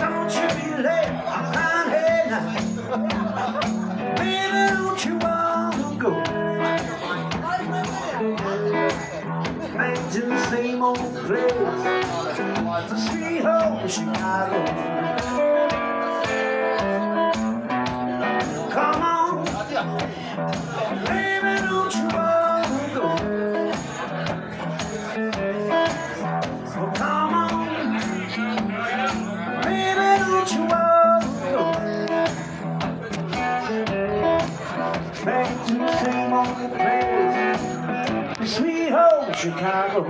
Don't you be late. Baby, don't you wanna go? Back to the same old place, the sweet home Chicago. to sweet home Chicago.